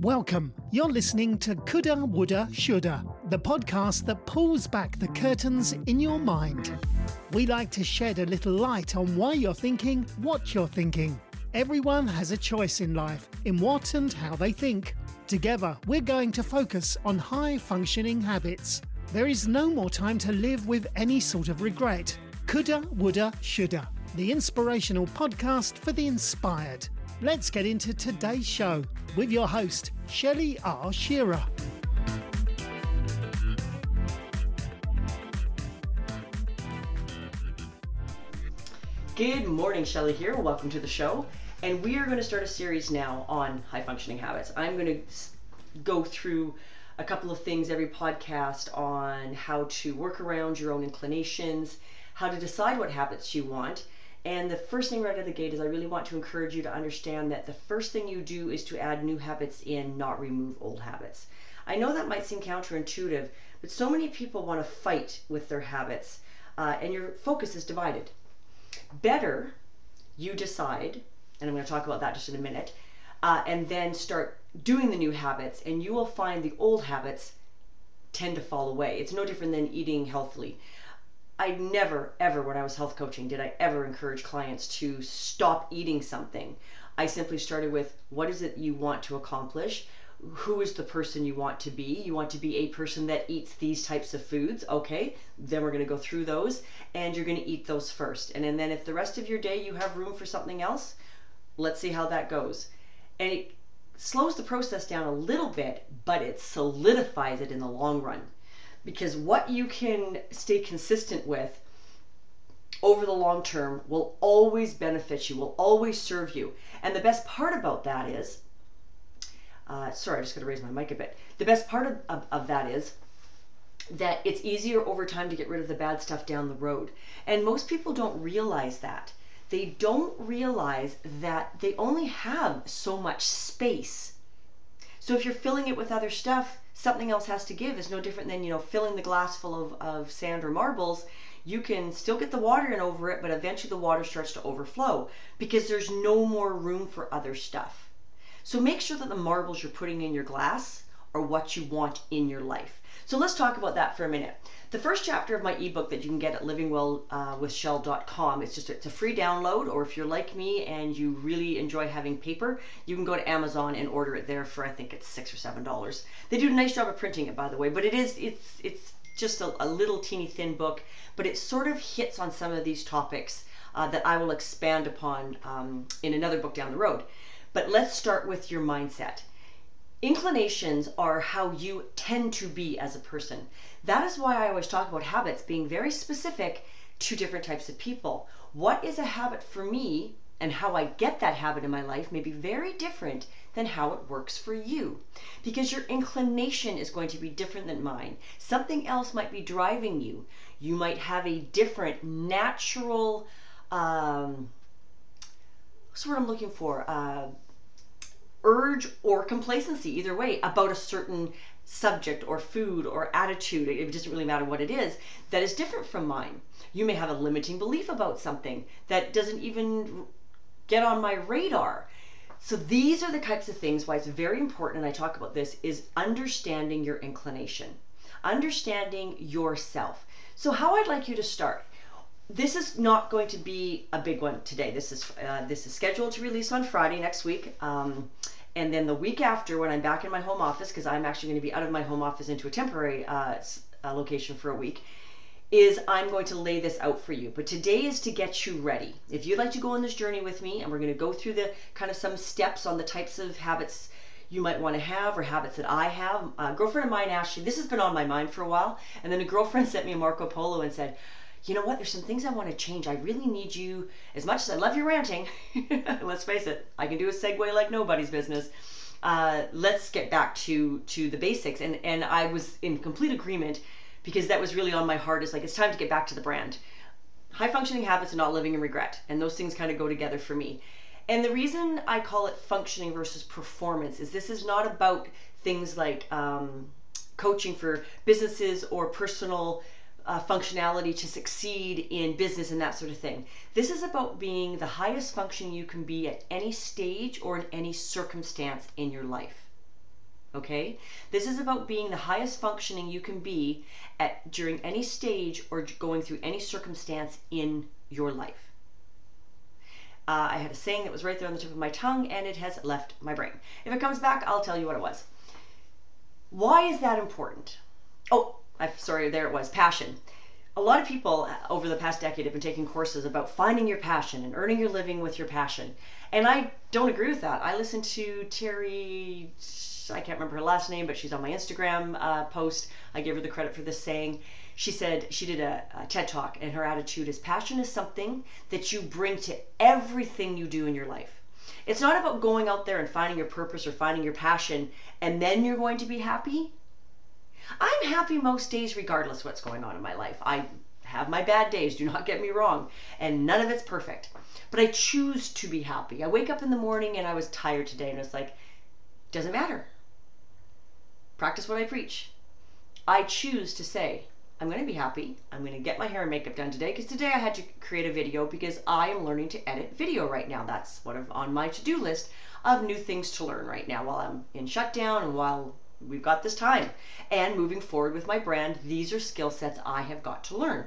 Welcome. You're listening to Coulda, Woulda, Shoulda, the podcast that pulls back the curtains in your mind. We like to shed a little light on why you're thinking what you're thinking. Everyone has a choice in life in what and how they think. Together, we're going to focus on high functioning habits. There is no more time to live with any sort of regret. Coulda, woulda, shoulda. The inspirational podcast for the inspired. Let's get into today's show with your host, Shelley R. Shearer. Good morning, Shelley here. Welcome to the show. And we are going to start a series now on high functioning habits. I'm going to go through a couple of things every podcast on how to work around your own inclinations, how to decide what habits you want, and the first thing right out of the gate is I really want to encourage you to understand that the first thing you do is to add new habits in, not remove old habits. I know that might seem counterintuitive, but so many people want to fight with their habits, uh, and your focus is divided. Better you decide, and I'm going to talk about that just in a minute, uh, and then start doing the new habits, and you will find the old habits tend to fall away. It's no different than eating healthily. I never, ever, when I was health coaching, did I ever encourage clients to stop eating something. I simply started with what is it you want to accomplish? Who is the person you want to be? You want to be a person that eats these types of foods. Okay, then we're going to go through those and you're going to eat those first. And, and then if the rest of your day you have room for something else, let's see how that goes. And it slows the process down a little bit, but it solidifies it in the long run because what you can stay consistent with over the long term will always benefit you, will always serve you. And the best part about that is, uh, sorry, I just got to raise my mic a bit. The best part of, of, of that is that it's easier over time to get rid of the bad stuff down the road. And most people don't realize that. They don't realize that they only have so much space. So if you're filling it with other stuff, something else has to give. Is no different than you know filling the glass full of, of sand or marbles. You can still get the water in over it but eventually the water starts to overflow because there's no more room for other stuff. So make sure that the marbles you're putting in your glass are what you want in your life. So let's talk about that for a minute. The first chapter of my ebook that you can get at livingwellwithshell.com it's just it's a free download or if you're like me and you really enjoy having paper you can go to amazon and order it there for i think it's six or seven dollars. They do a nice job of printing it by the way but it is it's it's just a, a little teeny thin book but it sort of hits on some of these topics uh, that i will expand upon um, in another book down the road. But let's start with your mindset inclinations are how you tend to be as a person. That is why I always talk about habits being very specific to different types of people. What is a habit for me and how I get that habit in my life may be very different than how it works for you. Because your inclination is going to be different than mine. Something else might be driving you. You might have a different natural, um, what's word I'm looking for? Uh, urge or complacency, either way, about a certain subject or food or attitude, it doesn't really matter what it is, that is different from mine. You may have a limiting belief about something that doesn't even get on my radar. So these are the types of things why it's very important, and I talk about this, is understanding your inclination, understanding yourself. So how I'd like you to start. This is not going to be a big one today. This is uh, this is scheduled to release on Friday next week. Um, and then the week after, when I'm back in my home office, because I'm actually going to be out of my home office into a temporary uh, uh, location for a week, is I'm going to lay this out for you. But today is to get you ready. If you'd like to go on this journey with me, and we're going to go through the kind of some steps on the types of habits you might want to have or habits that I have. A girlfriend of mine, Ashley, this has been on my mind for a while. And then a girlfriend sent me a Marco Polo and said, you know what, there's some things I want to change. I really need you, as much as I love your ranting, let's face it, I can do a segue like nobody's business. Uh, let's get back to to the basics. And and I was in complete agreement because that was really on my heart. Is like it's time to get back to the brand. High functioning habits and not living in regret, and those things kind of go together for me. And the reason I call it functioning versus performance is this is not about things like um, coaching for businesses or personal uh, functionality to succeed in business and that sort of thing. This is about being the highest function you can be at any stage or in any circumstance in your life. Okay? This is about being the highest functioning you can be at during any stage or going through any circumstance in your life. Uh, I had a saying that was right there on the tip of my tongue and it has left my brain. If it comes back, I'll tell you what it was. Why is that important? Oh, I'm sorry, there it was passion. A lot of people over the past decade have been taking courses about finding your passion and earning your living with your passion. And I don't agree with that. I listened to Terry, I can't remember her last name, but she's on my Instagram uh, post. I gave her the credit for this saying she said she did a, a, TED talk, and her attitude is passion is something that you bring to everything you do in your life. It's not about going out there and finding your purpose or finding your passion and then you're going to be happy. I'm happy most days, regardless what's going on in my life. I have my bad days, do not get me wrong, and none of it's perfect. But I choose to be happy. I wake up in the morning and I was tired today, and it's like, doesn't matter. Practice what I preach. I choose to say, I'm going to be happy. I'm going to get my hair and makeup done today because today I had to create a video because I am learning to edit video right now. That's what I'm on my to-do list of new things to learn right now while I'm in shutdown and while we've got this time. And moving forward with my brand, these are skill sets I have got to learn.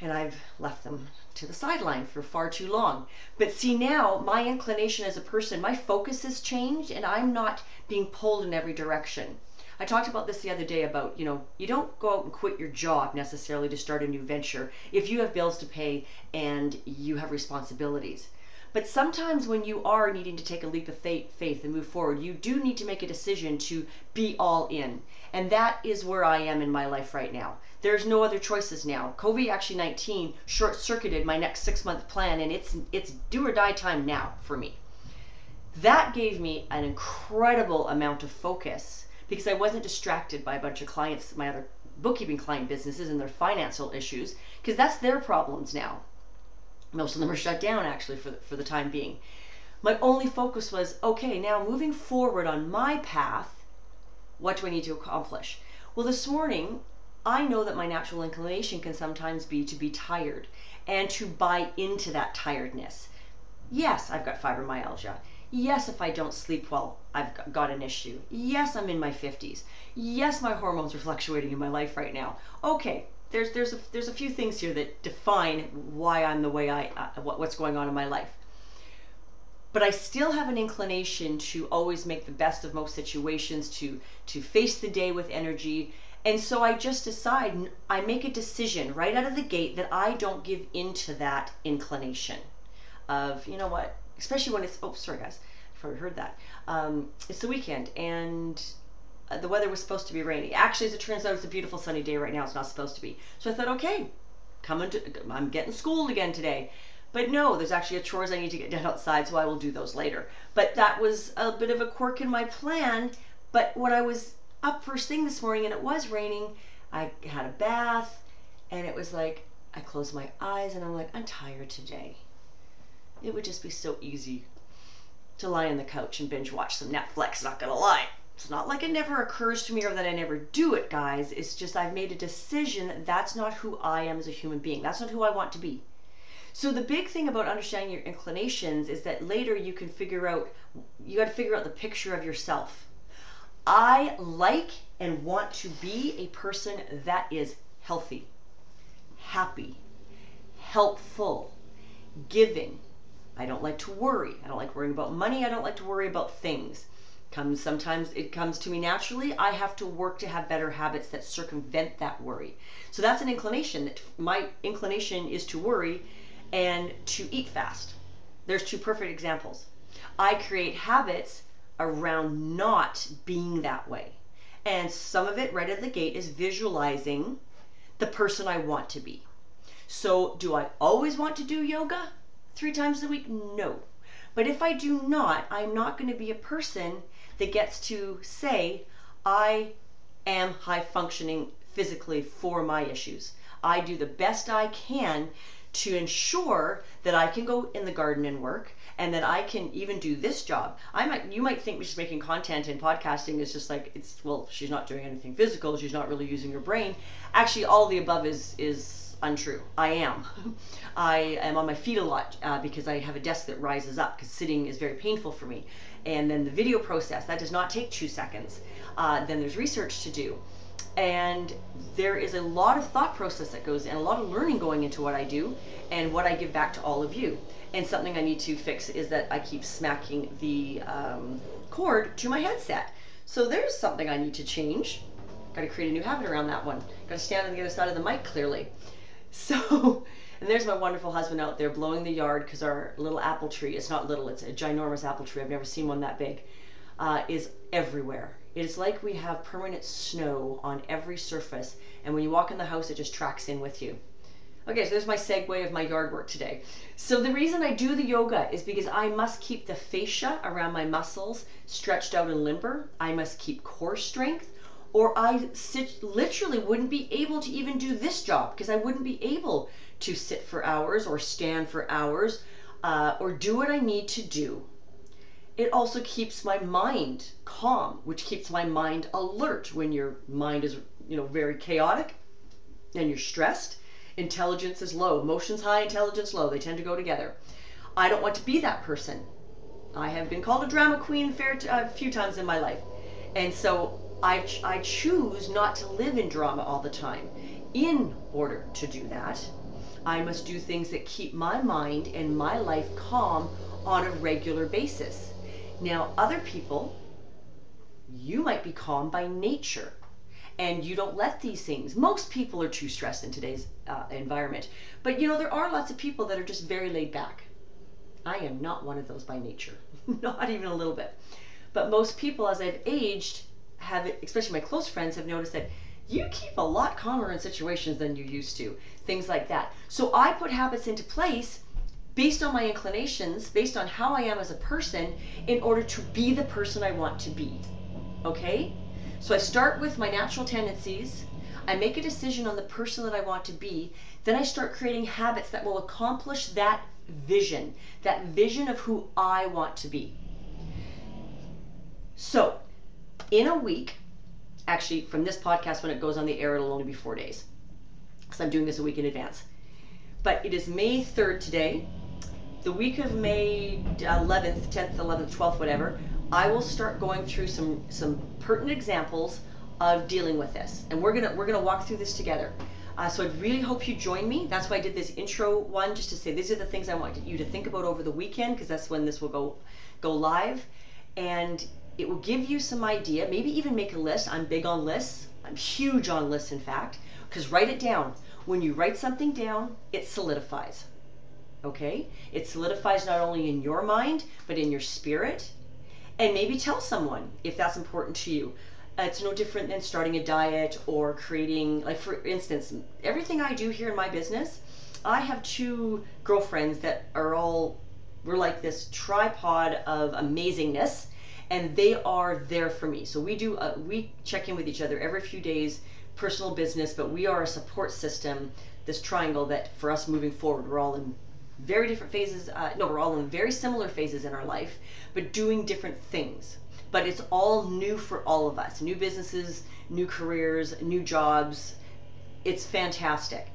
And I've left them to the sideline for far too long. But see now, my inclination as a person, my focus has changed and I'm not being pulled in every direction. I talked about this the other day about, you know, you don't go out and quit your job necessarily to start a new venture if you have bills to pay and you have responsibilities. But sometimes when you are needing to take a leap of faith and move forward, you do need to make a decision to be all in. And that is where I am in my life right now. There's no other choices now. COVID actually 19 short circuited my next six month plan, and it's it's do or die time now for me. That gave me an incredible amount of focus because I wasn't distracted by a bunch of clients, my other bookkeeping client businesses and their financial issues, because that's their problems now. Most of them are shut down actually for the, for the time being. My only focus was okay, now moving forward on my path, what do I need to accomplish? Well, this morning, I know that my natural inclination can sometimes be to be tired and to buy into that tiredness. Yes, I've got fibromyalgia. Yes, if I don't sleep well, I've got an issue. Yes, I'm in my 50s. Yes, my hormones are fluctuating in my life right now. Okay, there's there's a, there's a few things here that define why I'm the way I uh, what, what's going on in my life. But I still have an inclination to always make the best of most situations, to to face the day with energy. And so I just decide, I make a decision right out of the gate that I don't give into that inclination of, you know what, especially when it's oh sorry guys, I have heard that. Um, it's the weekend and uh, the weather was supposed to be rainy. Actually, as it turns out, it's a beautiful sunny day right now. It's not supposed to be. So I thought, okay, coming to, I'm getting schooled again today. But no, there's actually a chores I need to get done outside, so I will do those later. But that was a bit of a quirk in my plan. But when I was up first thing this morning and it was raining, I had a bath, and it was like I closed my eyes and I'm like, I'm tired today. It would just be so easy to lie on the couch and binge watch some Netflix, not gonna lie. It's not like it never occurs to me or that I never do it, guys. It's just I've made a decision that that's not who I am as a human being. That's not who I want to be. So the big thing about understanding your inclinations is that later you can figure out you got to figure out the picture of yourself. I like and want to be a person that is healthy, happy, helpful, giving, I don't like to worry. I don't like worrying about money. I don't like to worry about things. Comes sometimes it comes to me naturally. I have to work to have better habits that circumvent that worry. So that's an inclination. That my inclination is to worry and to eat fast. There's two perfect examples. I create habits around not being that way. And some of it right at the gate is visualizing the person I want to be. So, do I always want to do yoga? three times a week? No. But if I do not, I'm not going to be a person that gets to say, I am high functioning physically for my issues. I do the best I can to ensure that I can go in the garden and work and that I can even do this job. I might you might think just making content and podcasting is just like it's well she's not doing anything physical, she's not really using her brain. Actually, all the above is is untrue. I am. I am on my feet a lot uh, because I have a desk that rises up because sitting is very painful for me. And then the video process that does not take two seconds. Uh, then there's research to do and there is a lot of thought process that goes in, a lot of learning going into what I do and what I give back to all of you. And something I need to fix is that I keep smacking the um, cord to my headset. So there's something I need to change. Got to create a new habit around that one. Got to stand on the other side of the mic clearly. So, and there's my wonderful husband out there blowing the yard because our little apple tree, it's not little, it's a ginormous apple tree. I've never seen one that big, uh, is everywhere. It is like we have permanent snow on every surface, and when you walk in the house, it just tracks in with you. Okay, so there's my segue of my yard work today. So the reason I do the yoga is because I must keep the fascia around my muscles stretched out and limber. I must keep core strength, or I sit, literally wouldn't be able to even do this job because I wouldn't be able to sit for hours or stand for hours uh, or do what I need to do it also keeps my mind calm, which keeps my mind alert when your mind is, you know, very chaotic and you're stressed. Intelligence is low. Emotions high, intelligence low. They tend to go together. I don't want to be that person. I have been called a drama queen a few times in my life. And so I, ch- I choose not to live in drama all the time. In order to do that, I must do things that keep my mind and my life calm on a regular basis. Now, other people, you might be calm by nature and you don't let these things. Most people are too stressed in today's uh, environment. But you know, there are lots of people that are just very laid back. I am not one of those by nature, not even a little bit. But most people, as I've aged, have, especially my close friends, have noticed that you keep a lot calmer in situations than you used to. Things like that. So I put habits into place based on my inclinations, based on how I am as a person, in order to be the person I want to be. Okay? So I start with my natural tendencies. I make a decision on the person that I want to be. Then I start creating habits that will accomplish that vision, that vision of who I want to be. So, in a week, actually, from this podcast, when it goes on the air, it'll only be four days. So I'm doing this a week in advance. But it is May 3rd today the week of May 11th, 10th, 11th, 12th, whatever, I will start going through some some pertinent examples of dealing with this, and we're gonna we're gonna walk through this together. Uh, so I really hope you join me. That's why I did this intro one, just to say these are the things I want you to think about over the weekend, because that's when this will go go live, and it will give you some idea. Maybe even make a list. I'm big on lists. I'm huge on lists, in fact, because write it down. When you write something down, it solidifies okay? It solidifies not only in your mind, but in your spirit. And maybe tell someone if that's important to you. It's no different than starting a diet or creating, like, for instance, everything I do here in my business, I have two girlfriends that are all, we're like this tripod of amazingness and they are there for me. So we do, uh, we check in with each other every few days, personal business, but we are a support system, this triangle that for us moving forward, we're all in very different phases. Uh, no, we're all in very similar phases in our life, but doing different things. But it's all new for all of us new businesses, new careers, new jobs. It's fantastic.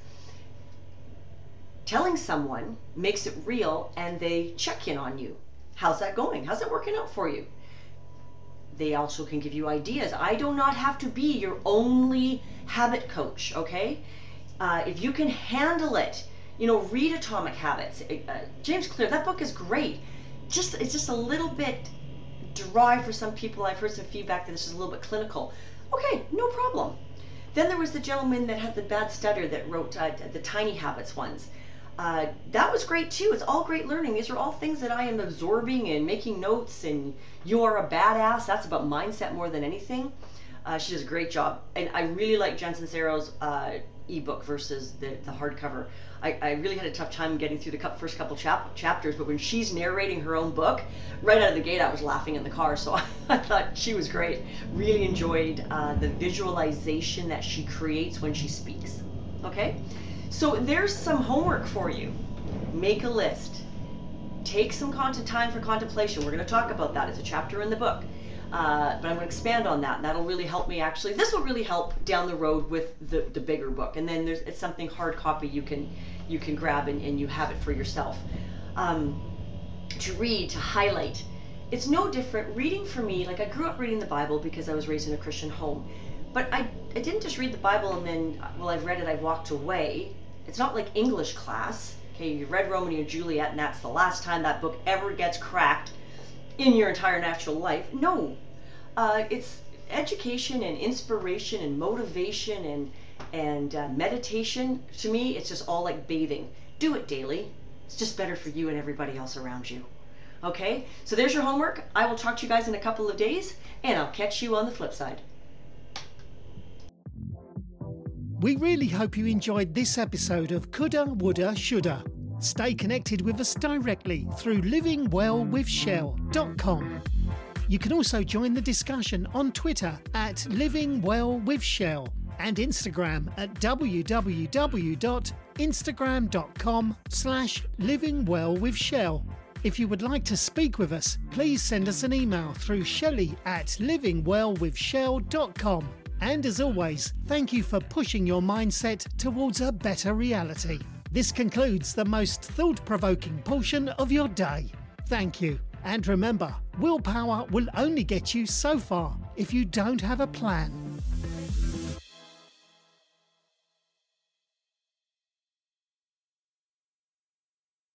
Telling someone makes it real and they check in on you. How's that going? How's it working out for you? They also can give you ideas. I do not have to be your only habit coach, okay? Uh, if you can handle it, you know, read Atomic Habits. Uh, James Clear, that book is great. Just it's just a little bit dry for some people. I've heard some feedback that this is a little bit clinical. Okay, no problem. Then there was the gentleman that had the bad stutter that wrote uh, the Tiny Habits ones. Uh, that was great too. It's all great learning. These are all things that I am absorbing and making notes. And you are a badass. That's about mindset more than anything. Uh, she does a great job, and I really like Jen Sincero's uh, ebook versus the, the hardcover. I, I really had a tough time getting through the first couple chap- chapters, but when she's narrating her own book, right out of the gate, I was laughing in the car. So I, thought she was great. Really enjoyed uh, the visualization that she creates when she speaks. Okay? So there's some homework for you. Make a list. take some time for contemplation. We're going to talk about that. It's a chapter in the book. Uh, but I'm going to expand on that. That'll really help me actually. This will really help down the road with the, the bigger book. And then there's it's something hard copy you can you can grab and, and you have it for yourself. Um, to read, to highlight. It's no different. Reading for me, like I grew up reading the Bible because I was raised in a Christian home. But I, I didn't just read the Bible and then, well, I've read it, I walked away. It's not like English class. Okay, you read Romeo and Juliet, and that's the last time that book ever gets cracked in your entire natural life. No, uh, it's education and inspiration and motivation and and uh, meditation. To me, it's just all like bathing. Do it daily. It's just better for you and everybody else around you. Okay, so there's your homework. I will talk to you guys in a couple of days, and I'll catch you on the flip side. We really hope you enjoyed this episode of Coulda, Woulda, Shoulda. Stay connected with us directly through livingwellwithshell.com. You can also join the discussion on Twitter at livingwellwithshell and Instagram at www.instagram.com slash livingwellwithshell. If you would like to speak with us, please send us an email through shelley at livingwellwithshell.com. And as always, thank you for pushing your mindset towards a better reality. This concludes the most thought provoking portion of your day. Thank you. And remember, willpower will only get you so far if you don't have a plan.